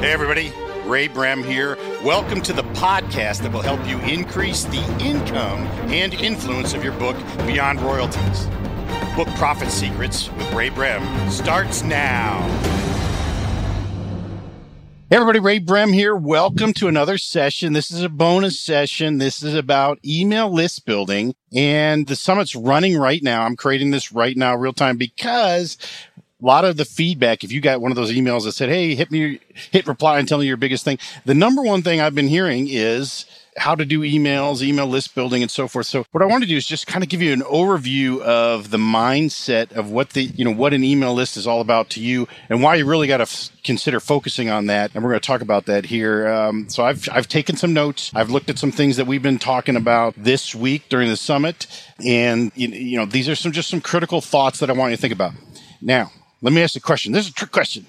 Hey, everybody. Ray Brehm here. Welcome to the podcast that will help you increase the income and influence of your book beyond royalties. Book Profit Secrets with Ray Brehm starts now. Hey, everybody. Ray Brehm here. Welcome to another session. This is a bonus session. This is about email list building and the summit's running right now. I'm creating this right now, real time, because a lot of the feedback, if you got one of those emails that said, Hey, hit me, hit reply and tell me your biggest thing. The number one thing I've been hearing is how to do emails, email list building and so forth. So what I want to do is just kind of give you an overview of the mindset of what the, you know, what an email list is all about to you and why you really got to f- consider focusing on that. And we're going to talk about that here. Um, so I've, I've taken some notes. I've looked at some things that we've been talking about this week during the summit. And, you, you know, these are some, just some critical thoughts that I want you to think about. Now, let me ask you a question. This is a trick question.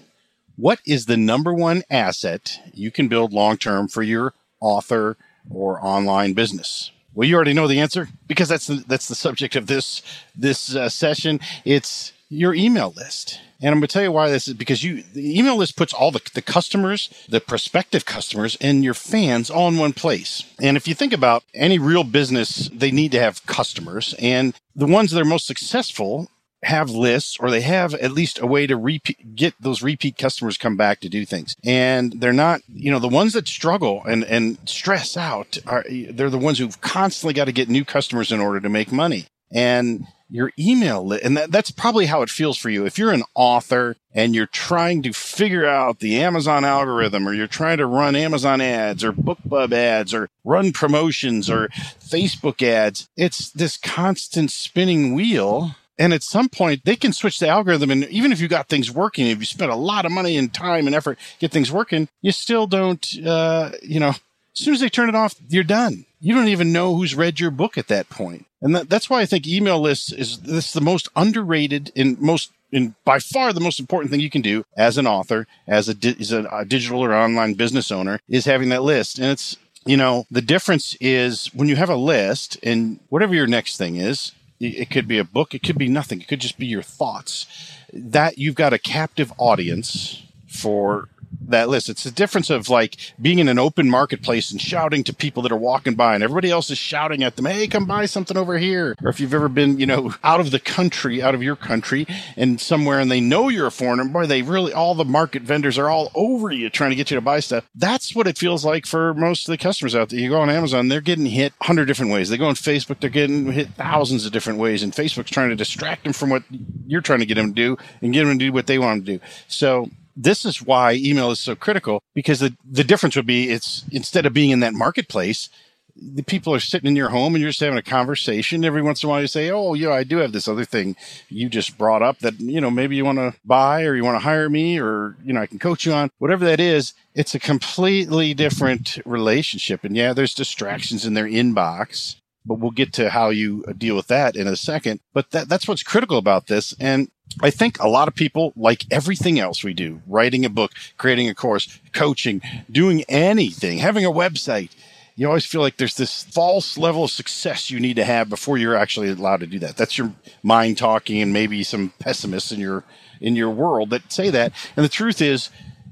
What is the number one asset you can build long term for your author or online business? Well, you already know the answer because that's the, that's the subject of this this uh, session. It's your email list. And I'm going to tell you why this is because you, the email list puts all the, the customers, the prospective customers and your fans all in one place. And if you think about any real business, they need to have customers and the ones that are most successful have lists or they have at least a way to repeat, get those repeat customers come back to do things. And they're not, you know, the ones that struggle and, and stress out are, they're the ones who've constantly got to get new customers in order to make money. And your email and that, that's probably how it feels for you. If you're an author and you're trying to figure out the Amazon algorithm or you're trying to run Amazon ads or BookBub ads or run promotions or Facebook ads, it's this constant spinning wheel and at some point, they can switch the algorithm. And even if you got things working, if you spent a lot of money and time and effort get things working, you still don't, uh, you know, as soon as they turn it off, you're done. You don't even know who's read your book at that point. And that, that's why I think email lists is this is the most underrated and most and by far the most important thing you can do as an author, as a, as a, a digital or online business owner, is having that list. And it's you know the difference is when you have a list and whatever your next thing is it could be a book. It could be nothing. It could just be your thoughts. That you've got a captive audience for that list. It's the difference of like being in an open marketplace and shouting to people that are walking by and everybody else is shouting at them, Hey, come buy something over here. Or if you've ever been, you know, out of the country, out of your country and somewhere and they know you're a foreigner, boy, they really, all the market vendors are all over you trying to get you to buy stuff. That's what it feels like for most of the customers out there. You go on Amazon, they're getting hit a hundred different ways. They go on Facebook, they're getting hit thousands of different ways and Facebook's trying to distract them from what you're trying to get them to do and get them to do what they want to do. So this is why email is so critical because the, the difference would be it's instead of being in that marketplace, the people are sitting in your home and you're just having a conversation. Every once in a while you say, Oh, yeah, I do have this other thing you just brought up that, you know, maybe you want to buy or you want to hire me or, you know, I can coach you on whatever that is. It's a completely different relationship. And yeah, there's distractions in their inbox, but we'll get to how you deal with that in a second. But that, that's what's critical about this. And I think a lot of people, like everything else we do, writing a book, creating a course, coaching, doing anything, having a website, you always feel like there's this false level of success you need to have before you're actually allowed to do that. That's your mind talking and maybe some pessimists in your in your world that say that. And the truth is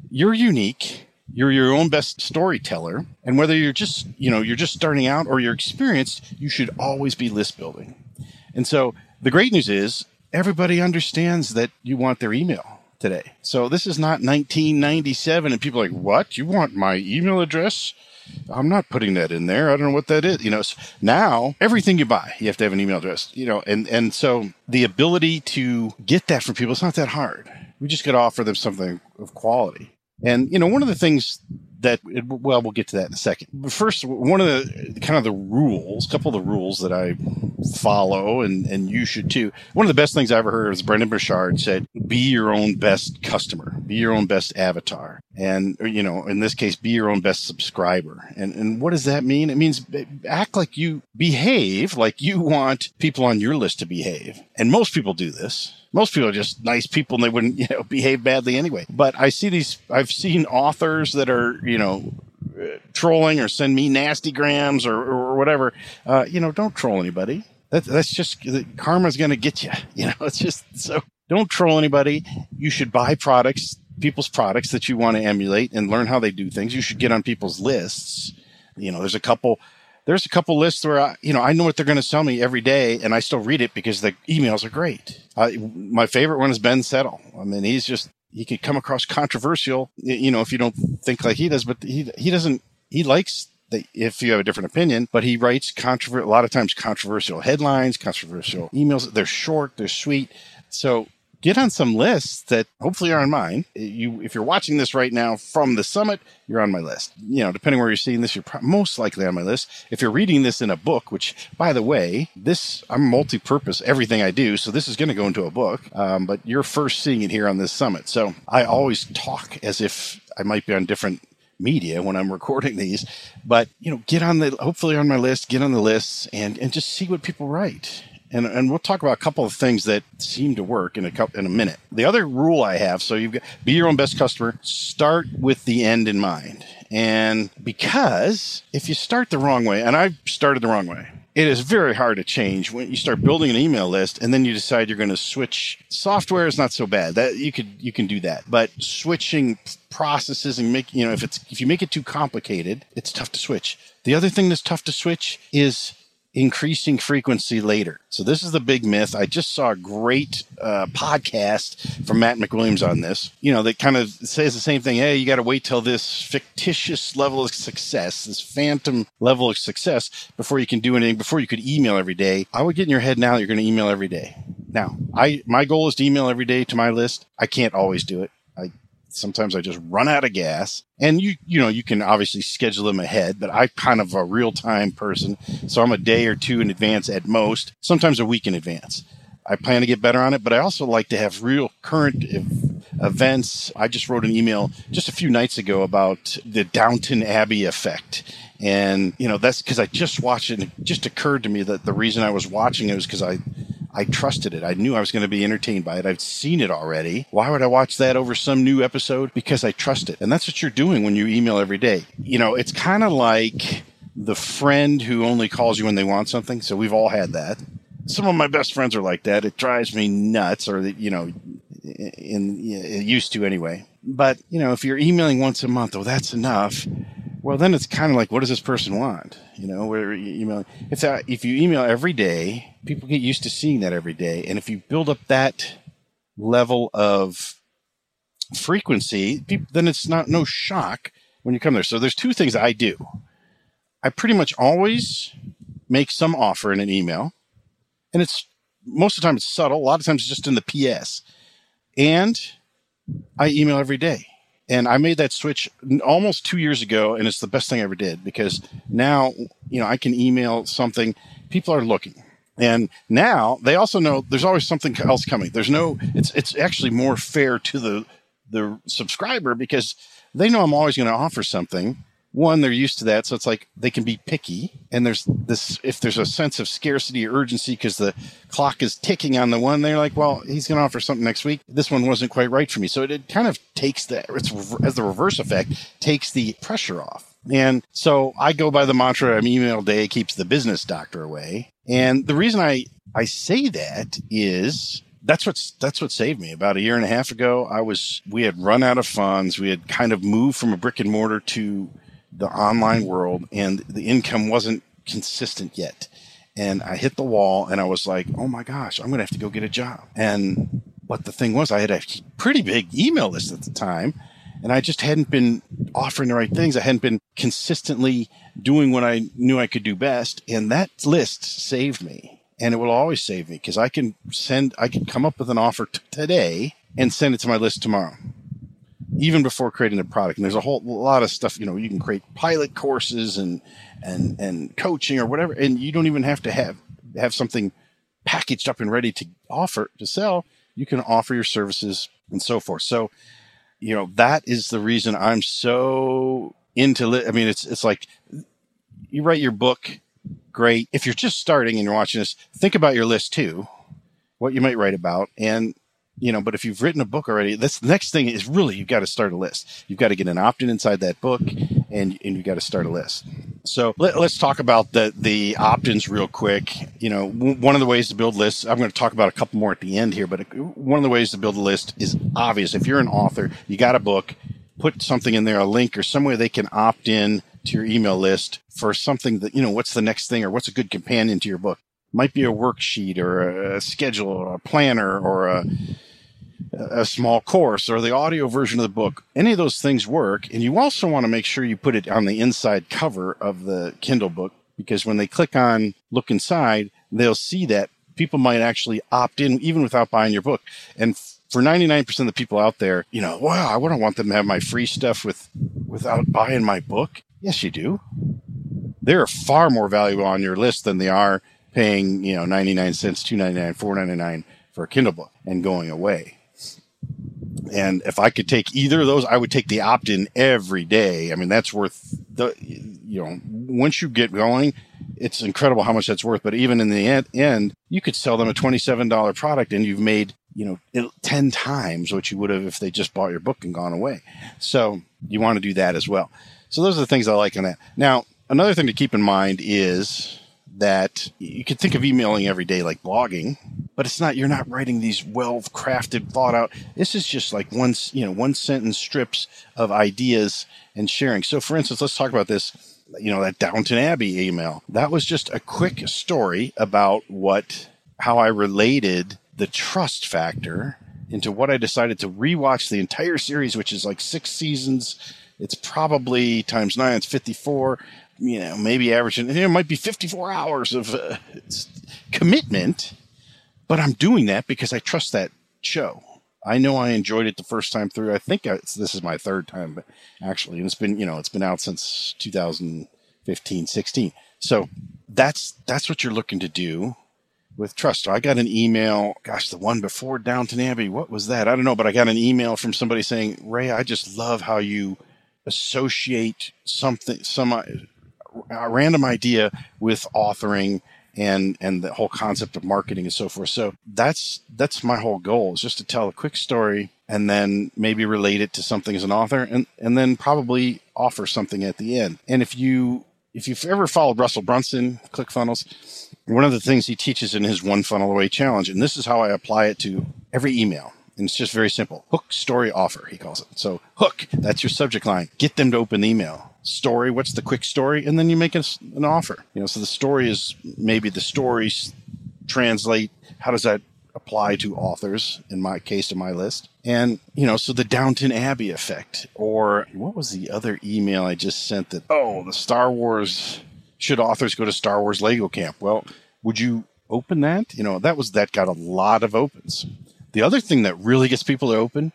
you're unique. You're your own best storyteller. And whether you're just, you know, you're just starting out or you're experienced, you should always be list building. And so the great news is everybody understands that you want their email today. So this is not 1997 and people are like, what? You want my email address? I'm not putting that in there. I don't know what that is. You know, now everything you buy, you have to have an email address, you know, and, and so the ability to get that from people, it's not that hard. We just got to offer them something of quality. And, you know, one of the things that well we'll get to that in a second. But first one of the kind of the rules a couple of the rules that i follow and and you should too. One of the best things i ever heard was Brendon Burchard said be your own best customer be your own best avatar and you know in this case be your own best subscriber and and what does that mean it means eh, act like you behave like you want people on your list to behave and most people do this most people are just nice people and they wouldn't, you know, behave badly anyway. But I see these, I've seen authors that are, you know, eh, trolling or send me nasty grams or, or whatever. Uh, you know, don't troll anybody. That, that's just eh, karma's going to get you. You know, it's just so don't troll anybody. You should buy products people's products that you want to emulate and learn how they do things. You should get on people's lists. You know, there's a couple there's a couple lists where I, you know I know what they're going to sell me every day, and I still read it because the emails are great. my favorite one is Ben Settle. I mean, he's just he could come across controversial, you know, if you don't think like he does, but he he doesn't. He likes that if you have a different opinion, but he writes controver- a lot of times controversial headlines, controversial emails. They're short, they're sweet. So get on some lists that hopefully are on mine. You, if you're watching this right now from the summit, you're on my list. You know, depending where you're seeing this, you're most likely on my list. If you're reading this in a book, which by the way, this I'm multi-purpose everything I do, so this is going to go into a book. Um, but you're first seeing it here on this summit. So I always talk as if I might be on different media when I'm recording these, but you know, get on the hopefully on my list, get on the lists and and just see what people write and and we'll talk about a couple of things that seem to work in a couple, in a minute. The other rule I have, so you've got be your own best customer. Start with the end in mind, and because if you start the wrong way, and I started the wrong way, it is very hard to change when you start building an email list and then you decide you're going to switch software is not so bad that you could you can do that but switching processes and make you know if it's if you make it too complicated it's tough to switch the other thing that's tough to switch is increasing frequency later. So this is the big myth. I just saw a great uh, podcast from Matt McWilliams on this. You know, that kind of says the same thing. Hey, you got to wait till this fictitious level of success, this phantom level of success, before you can do anything. Before you could email every day. I would get in your head now. You're going to email every day. Now, I my goal is to email every day to my list. I can't always do it. Sometimes I just run out of gas. And you, you know, you can obviously schedule them ahead, but I'm kind of a real time person. So I'm a day or two in advance at most, sometimes a week in advance. I plan to get better on it, but I also like to have real current events. I just wrote an email just a few nights ago about the Downton Abbey effect. And, you know, that's because I just watched it and it just occurred to me that the reason I was watching it was because I I trusted it. I knew I was going to be entertained by it. I've seen it already. Why would I watch that over some new episode? Because I trust it. And that's what you're doing when you email every day. You know, it's kind of like the friend who only calls you when they want something. So we've all had that. Some of my best friends are like that. It drives me nuts, or you know, in, in used to anyway. But you know, if you're emailing once a month, oh, that's enough well, then it's kind of like, what does this person want? You know, where you email. That, if you email every day, people get used to seeing that every day, and if you build up that level of frequency, people, then it's not no shock when you come there. So there's two things I do. I pretty much always make some offer in an email, and it's most of the time it's subtle. A lot of times it's just in the PS, and I email every day and I made that switch almost two years ago, and it's the best thing I ever did because now you know I can email something. People are looking, and now they also know there's always something else coming. There's no. It's it's actually more fair to the the subscriber because they know I'm always going to offer something, one they're used to that so it's like they can be picky and there's this if there's a sense of scarcity or urgency because the clock is ticking on the one they're like well he's going to offer something next week this one wasn't quite right for me so it, it kind of takes the it's as the reverse effect takes the pressure off and so i go by the mantra "I'm email day keeps the business doctor away and the reason i i say that is that's what's that's what saved me. About a year and a half ago, I was we had run out of funds. We had kind of moved from a brick and mortar to the online world and the income wasn't consistent yet. And I hit the wall and I was like, oh my gosh, I'm going to have to go get a job. And but the thing was, I had a pretty big email list at the time and I just hadn't been offering the right things. I hadn't been consistently doing what I knew I could do best. And that list saved me and it will always save me because I can send, I can come up with an offer t- today and send it to my list tomorrow even before creating the product. And there's a whole lot of stuff, you know, you can create pilot courses and, and, and coaching or whatever. And you don't even have to have, have something packaged up and ready to offer to sell. You can offer your services and so forth. So, you know, that is the reason I'm so into, li- I mean, it's, it's like you write your book. Great. If you're just starting and you're watching this, think about your list too, what you might write about and you know, but if you've written a book already, this next thing is really you've got to start a list. You've got to get an opt-in inside that book, and, and you got to start a list. So let, us talk about the, the opt-ins real quick. You know, w- one of the ways to build lists, I'm going to talk about a couple more at the end here, but one of the ways to build a list is obvious. If you're an author, you got a book, put something in there, a link or somewhere they can opt in to your email list for something that, you know, what's the next thing or what's a good companion to your book. Might be a worksheet or a schedule or a planner or a, a small course or the audio version of the book. Any of those things work. And you also want to make sure you put it on the inside cover of the Kindle book because when they click on look inside, they'll see that people might actually opt in even without buying your book. And for 99% of the people out there, you know, wow, I wouldn't want them to have my free stuff with without buying my book. Yes, you do. They're far more valuable on your list than they are paying, you know, 99 cents, 2.99, 4.99 for a Kindle book and going away. And if I could take either of those, I would take the opt in every day. I mean, that's worth the, you know, once you get going, it's incredible how much that's worth. But even in the end, you could sell them a $27 product and you've made, you know, 10 times what you would have if they just bought your book and gone away. So you want to do that as well. So those are the things I like on that. Now, another thing to keep in mind is that you could think of emailing every day like blogging, but it's not, you're not writing these well crafted, thought out. This is just like one, you know, one sentence strips of ideas and sharing. So for instance, let's talk about this, you know, that Downton Abbey email. That was just a quick story about what, how I related the trust factor into what I decided to rewatch the entire series, which is like six seasons. It's probably times nine, it's 54 you know, maybe averaging, it might be 54 hours of uh, commitment, but I'm doing that because I trust that show. I know I enjoyed it the first time through. I think this is my third time, actually, and it's been, you know, it's been out since 2015, 16. So that's, that's what you're looking to do with trust. I got an email, gosh, the one before Downton Abbey. What was that? I don't know, but I got an email from somebody saying, Ray, I just love how you associate something, some a random idea with authoring and and the whole concept of marketing and so forth. So that's that's my whole goal is just to tell a quick story and then maybe relate it to something as an author and and then probably offer something at the end. And if you if you've ever followed Russell Brunson, ClickFunnels, one of the things he teaches in his one funnel away challenge, and this is how I apply it to every email. And it's just very simple. Hook, story, offer, he calls it. So hook, that's your subject line. Get them to open the email. Story what's the quick story? And then you make an offer. You know so the story is maybe the stories translate. How does that apply to authors in my case to my list? And you know so the downton abbey effect or what was the other email i just sent that oh the star wars should authors go to star wars lego camp? Well would you open that? You know that was that got a lot of opens the other thing that really gets people to open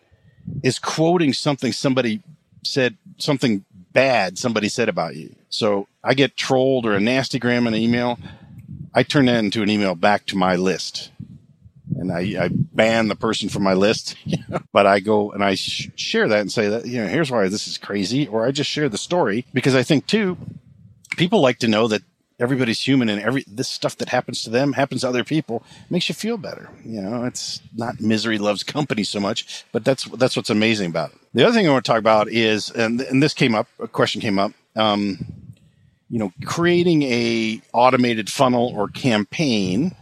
is quoting something somebody said something bad somebody said about you. So I get trolled or a nasty gram in an email. I turn that into an email back to my list. And I, I ban the person from my list, but I go and I sh- share that and say that, you know, here's why this is crazy. Or I just share the story because I think too, people like to know that everybody's human and every this stuff that happens to them happens to other people makes you feel better. You know it's not misery loves company so much but that's that's what's amazing about it. The other thing i want to talk about is and, and this came up a question came up um, you know creating a automated funnel or campaign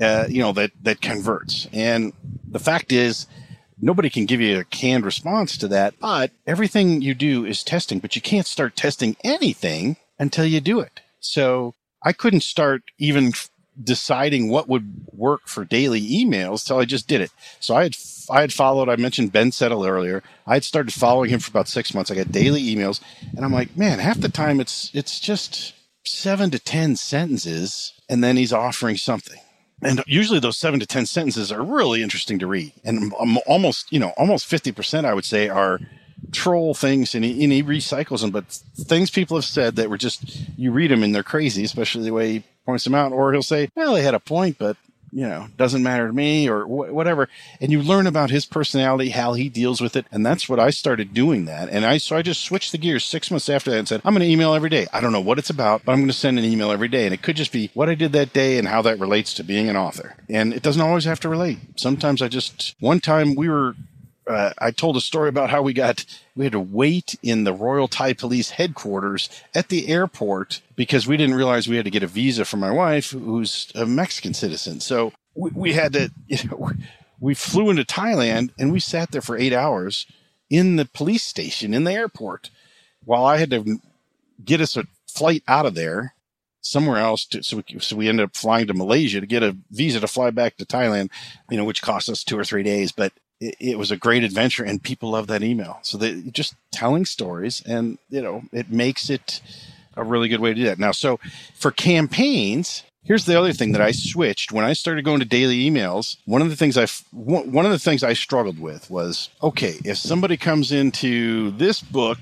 uh, you know that that converts. And the fact is nobody can give you a canned response to that but everything you do is testing but you can't start testing anything until you do it. So I couldn't start even deciding what would work for daily emails till I just did it. So I had I had followed. I mentioned Ben Settle earlier. I had started following him for about six months. I got daily emails, and I'm like, man, half the time it's it's just seven to ten sentences, and then he's offering something. And usually those seven to ten sentences are really interesting to read, and almost you know almost fifty percent I would say are troll things and he, and he recycles them, but things people have said that were just, you read them and they're crazy, especially the way he points them out. Or he'll say, well, they had a point, but you know, doesn't matter to me or wh- whatever. And you learn about his personality, how he deals with it. And that's what I started doing that. And I, so I just switched the gears six months after that and said, I'm going to email every day. I don't know what it's about, but I'm going to send an email every day. And it could just be what I did that day and how that relates to being an author. And it doesn't always have to relate. Sometimes I just, one time we were uh, I told a story about how we got we had to wait in the Royal Thai Police headquarters at the airport because we didn't realize we had to get a visa for my wife, who's a Mexican citizen. So we, we had to, you know, we flew into Thailand and we sat there for eight hours in the police station in the airport while I had to get us a flight out of there somewhere else. To, so, we, so we ended up flying to Malaysia to get a visa to fly back to Thailand, you know, which cost us two or three days. But it, it was a great adventure and people love that email. So they just telling stories and, you know, it makes it a really good way to do that. Now, so for campaigns, Here's the other thing that I switched when I started going to daily emails. One of the things I one of the things I struggled with was okay, if somebody comes into this book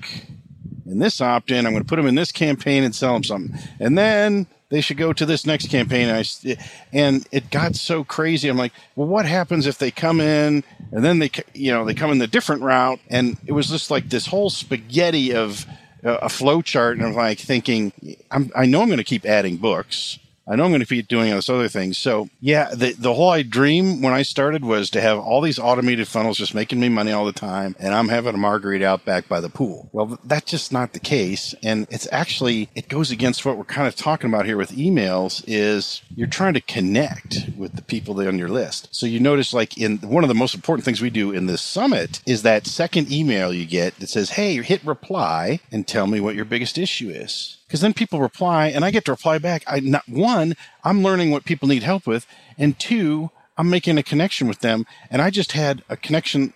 in this opt-in, I'm going to put them in this campaign and sell them something, and then they should go to this next campaign. And, I, and it got so crazy. I'm like, well, what happens if they come in and then they, you know, they come in the different route? And it was just like this whole spaghetti of uh, a flow chart. And I'm like thinking, I'm, I know I'm going to keep adding books. I know I'm going to keep doing this other things. So yeah, the, the whole I dream when I started was to have all these automated funnels just making me money all the time. And I'm having a margarita out back by the pool. Well, that's just not the case. And it's actually, it goes against what we're kind of talking about here with emails is you're trying to connect with the people on your list. So you notice like in one of the most important things we do in this summit is that second email you get that says, Hey, hit reply and tell me what your biggest issue is because then people reply and I get to reply back. I not one, I'm learning what people need help with, and two, I'm making a connection with them. And I just had a connection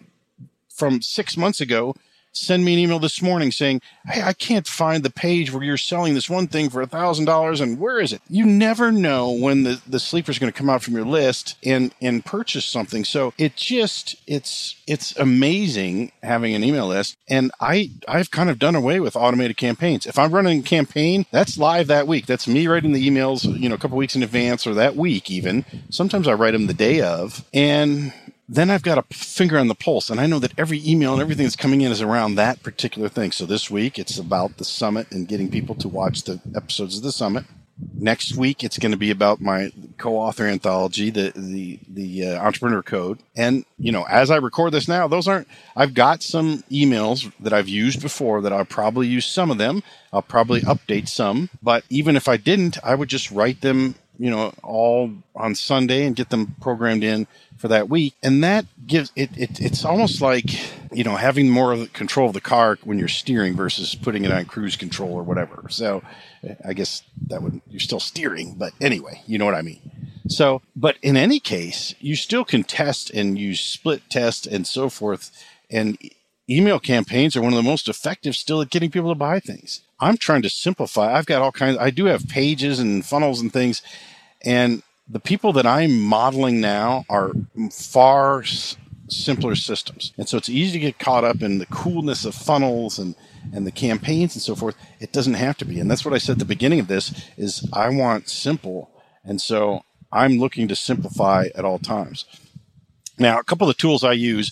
from six months ago send me an email this morning saying, Hey, I can't find the page where you're selling this one thing for a thousand dollars and where is it? You never know when the, the sleeper is going to come out from your list and, and purchase something. So it just, it's, it's amazing having an email list. And I, I've kind of done away with automated campaigns. If I'm running a campaign, that's live that week. That's me writing the emails, you know, a couple weeks in advance or that week even. Sometimes I write them the day of and then I've got a finger on the pulse, and I know that every email and everything that's coming in is around that particular thing. So this week it's about the summit and getting people to watch the episodes of the summit. Next week it's going to be about my co-author anthology, the the the uh, Entrepreneur Code. And you know, as I record this now, those aren't. I've got some emails that I've used before that I'll probably use some of them. I'll probably update some, but even if I didn't, I would just write them you know, all on Sunday and get them programmed in for that week. And that gives it, it it's almost like, you know, having more of control of the car when you're steering versus putting it on cruise control or whatever. So I guess that would, you're still steering, but anyway, you know what I mean. So, but in any case, you still can test and use split test and so forth. And email campaigns are one of the most effective still at getting people to buy things. I'm trying to simplify. I've got all kinds. I do have pages and funnels and things, and the people that I'm modeling now are far simpler systems, and so it's easy to get caught up in the coolness of funnels and and the campaigns and so forth. It doesn't have to be, and that's what I said at the beginning of this. Is I want simple, and so I'm looking to simplify at all times. Now, a couple of the tools I use.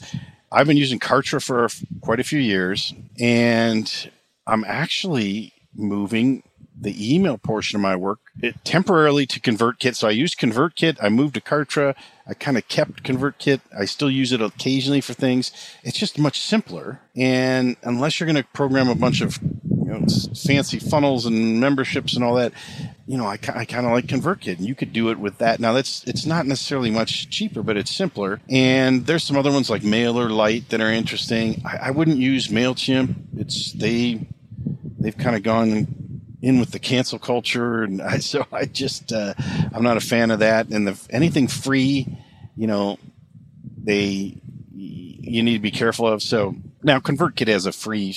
I've been using Kartra for quite a few years, and I'm actually moving the email portion of my work it, temporarily to ConvertKit. So I used ConvertKit. I moved to Kartra. I kind of kept ConvertKit. I still use it occasionally for things. It's just much simpler. And unless you're going to program a bunch of you know, fancy funnels and memberships and all that, you know, I, I kind of like ConvertKit, and you could do it with that. Now that's it's not necessarily much cheaper, but it's simpler. And there's some other ones like Mailer MailerLite that are interesting. I, I wouldn't use Mailchimp. It's they they've kind of gone in with the cancel culture, and I, so I just uh, I'm not a fan of that. And the, anything free, you know, they you need to be careful of. So now ConvertKit has a free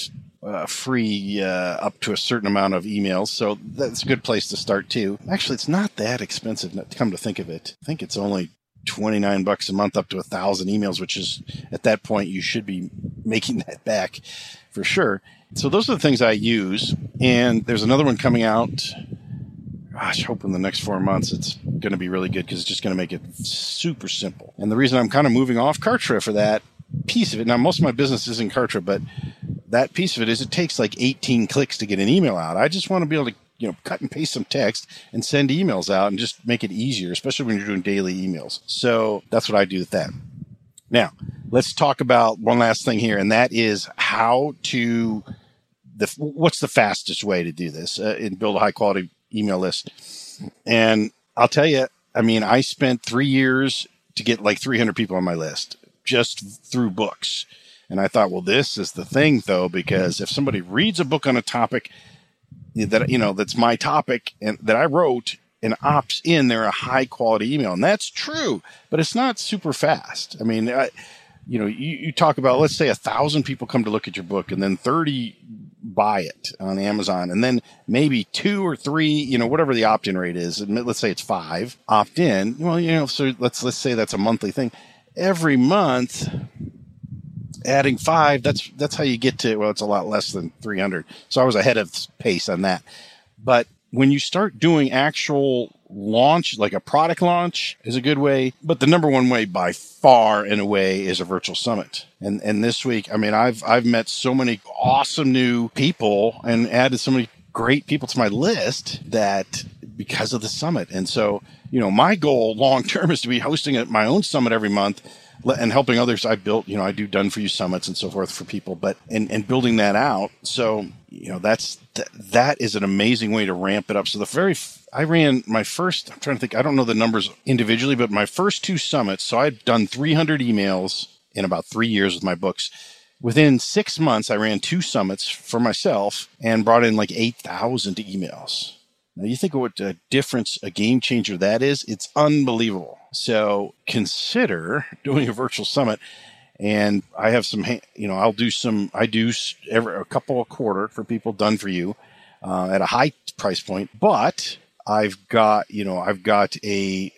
uh, free uh, up to a certain amount of emails, so that's a good place to start too. Actually, it's not that expensive. Come to think of it, I think it's only 29 bucks a month up to a thousand emails, which is at that point you should be making that back for sure. So those are the things I use. And there's another one coming out. Gosh, hope in the next four months it's going to be really good because it's just going to make it super simple. And the reason I'm kind of moving off Kartra for that piece of it. Now, most of my business is in Kartra, but that piece of it is it takes like 18 clicks to get an email out. I just want to be able to you know, cut and paste some text and send emails out and just make it easier, especially when you're doing daily emails. So that's what I do with that. Now, let's talk about one last thing here, and that is how to the what's the fastest way to do this uh, and build a high quality email list. And I'll tell you, I mean, I spent three years to get like 300 people on my list just through books. And I thought, well, this is the thing though, because if somebody reads a book on a topic that, you know, that's my topic and that I wrote and opts in, they're a high quality email. And that's true, but it's not super fast. I mean, I, you know, you, you talk about, let's say a thousand people come to look at your book and then 30 buy it on Amazon. And then maybe two or three, you know, whatever the opt in rate is, let's say it's five opt in. Well, you know, so let's, let's say that's a monthly thing. Every month, adding five, that's, that's how you get to, well, it's a lot less than 300. So I was ahead of pace on that. But when you start doing actual launch, like a product launch is a good way, but the number one way by far and away is a virtual summit. And and this week, I mean, I've I've met so many awesome new people and added so many great people to my list that because of the summit. And so, you know, my goal long term is to be hosting at my own summit every month and helping others. I built, you know, I do done for you summits and so forth for people, but and and building that out. So you know, that's th- that is an amazing way to ramp it up. So the very f- I ran my first. I'm trying to think. I don't know the numbers individually, but my first two summits. So I'd done 300 emails in about three years with my books. Within six months, I ran two summits for myself and brought in like 8,000 emails. Now you think of what a difference, a game changer that is. It's unbelievable. So consider doing a virtual summit. And I have some, you know, I'll do some, I do every, a couple a quarter for people done for you uh, at a high price point. But I've got, you know, I've got a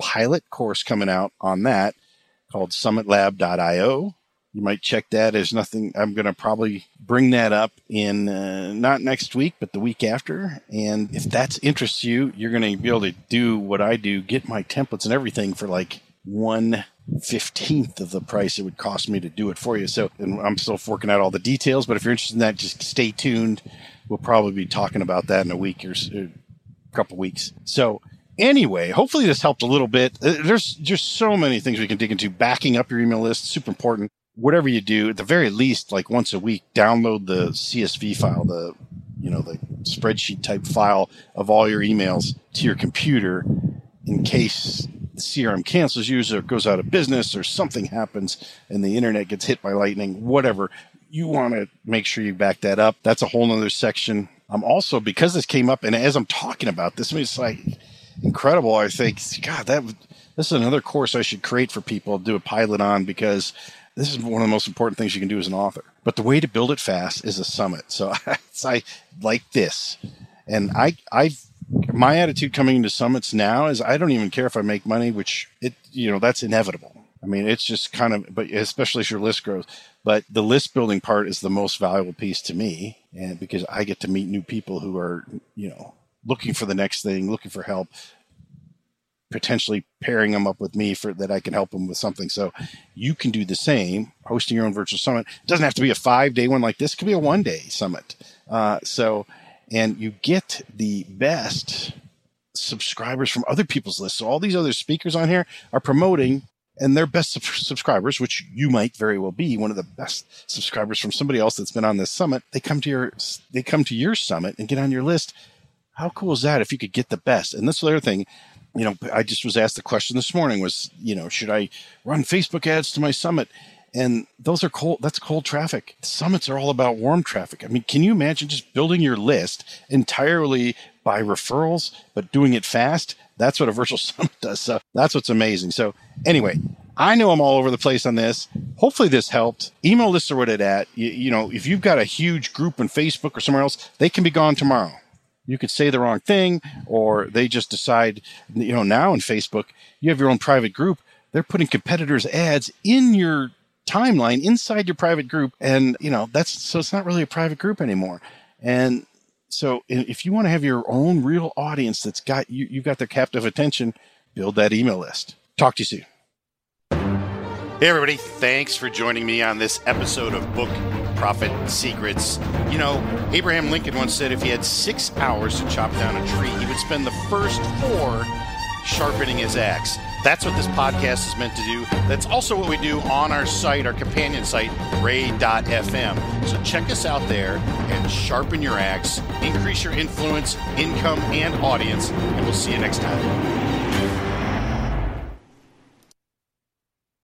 pilot course coming out on that called summitlab.io. You might check that. There's nothing, I'm going to probably bring that up in uh, not next week, but the week after. And if that interests you, you're going to be able to do what I do, get my templates and everything for like one fifteenth of the price it would cost me to do it for you. So, and I'm still working out all the details. But if you're interested in that, just stay tuned. We'll probably be talking about that in a week or a couple weeks. So, anyway, hopefully this helped a little bit. Uh, there's just so many things we can dig into. Backing up your email list, super important. Whatever you do, at the very least, like once a week, download the CSV file, the you know the spreadsheet type file of all your emails to your computer in case CRM cancels you or goes out of business or something happens and the internet gets hit by lightning, whatever, you want to make sure you back that up. That's a whole nother section. I'm also, because this came up and as I'm talking about this, I mean, it's like incredible. I think, God, that this is another course I should create for people, do a pilot on because this is one of the most important things you can do as an author. But the way to build it fast is a summit. So I like this. And I, I've my attitude coming into summits now is I don't even care if I make money, which it you know that's inevitable. I mean, it's just kind of, but especially as your list grows. But the list building part is the most valuable piece to me, and because I get to meet new people who are you know looking for the next thing, looking for help, potentially pairing them up with me for that I can help them with something. So you can do the same, hosting your own virtual summit. It doesn't have to be a five day one like this. It could be a one day summit. Uh, so and you get the best subscribers from other people's lists. So all these other speakers on here are promoting and their best sub- subscribers, which you might very well be one of the best subscribers from somebody else that's been on this summit. They come to your, they come to your summit and get on your list. How cool is that if you could get the best? And this other thing, you know, I just was asked the question this morning was, you know, should I run Facebook ads to my summit? and those are cold that's cold traffic. Summits are all about warm traffic. I mean can you imagine just building your list entirely by referrals but doing it fast? That's what a virtual summit does. So that's what's amazing. So anyway i know i'm all over the place on this. Hopefully this helped. Email lists are what it at. You, you know if you've got a huge group on facebook or somewhere else they can be gone tomorrow you could say the wrong thing or they just decide you know now in facebook you have your own private group they're putting competitors ads in your timeline inside your private group. And, you know, that's so it's not really a private group anymore. And so if you want to have your own real audience that's got you, you've got their captive attention, build that email list. Talk to you soon. Hey, everybody. Thanks for joining me on this episode of Book Profit Secrets. You know, Abraham Lincoln once said if he had six hours to chop down a tree, he would spend the first four sharpening his axe. That's what this podcast is meant to do. That's also what we do on our site, our companion site, ray.fm. So check us out there and sharpen your axe, increase your influence, income, and audience, and we'll see you next time.